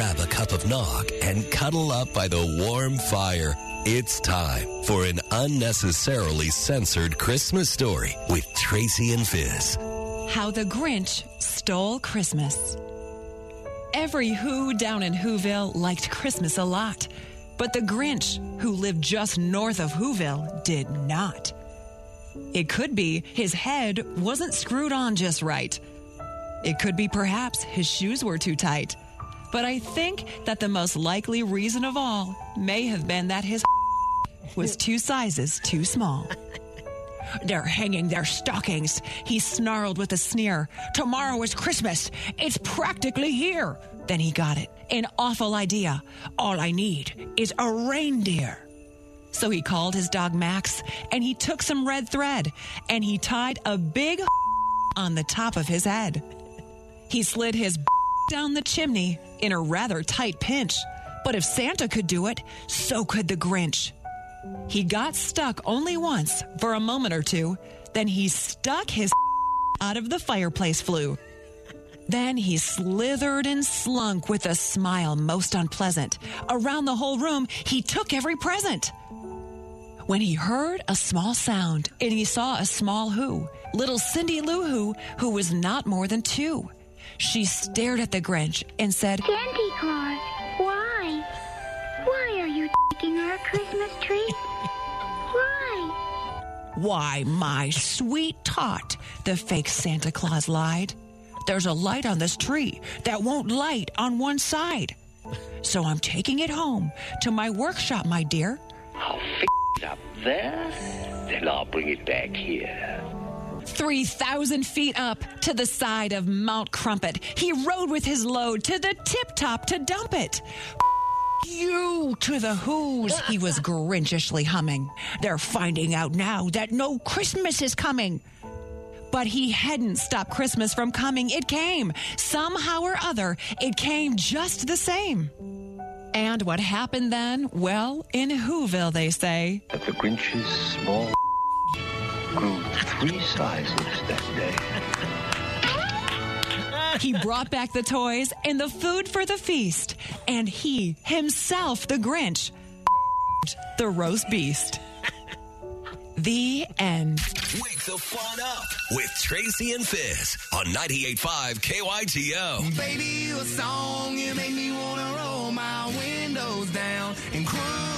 grab a cup of nog and cuddle up by the warm fire. It's time for an unnecessarily censored Christmas story with Tracy and Fizz. How the Grinch Stole Christmas. Every Who down in Whoville liked Christmas a lot, but the Grinch, who lived just north of Whoville, did not. It could be his head wasn't screwed on just right. It could be perhaps his shoes were too tight. But I think that the most likely reason of all may have been that his was two sizes too small. They're hanging their stockings. He snarled with a sneer. Tomorrow is Christmas. It's practically here. Then he got it. An awful idea. All I need is a reindeer. So he called his dog Max and he took some red thread and he tied a big on the top of his head. He slid his down the chimney in a rather tight pinch. But if Santa could do it, so could the Grinch. He got stuck only once for a moment or two. Then he stuck his out of the fireplace flue. Then he slithered and slunk with a smile most unpleasant. Around the whole room, he took every present. When he heard a small sound and he saw a small who, little Cindy Lou Who, who was not more than two. She stared at the Grinch and said, Santa Claus, why? Why are you taking our Christmas tree? Why? Why, my sweet tot, the fake Santa Claus lied. There's a light on this tree that won't light on one side. So I'm taking it home to my workshop, my dear. I'll fix it up there, then I'll bring it back here. 3,000 feet up to the side of Mount Crumpet, he rode with his load to the tip top to dump it. You to the who's, he was grinchishly humming. They're finding out now that no Christmas is coming. But he hadn't stopped Christmas from coming. It came. Somehow or other, it came just the same. And what happened then? Well, in Whoville, they say. But the Grinch's small three sizes that day. He brought back the toys and the food for the feast. And he, himself, the Grinch, the roast beast. The end. Wake the fun up with Tracy and Fizz on 98.5 KYGO. Baby, a song, you make me wanna roll my windows down and cruise.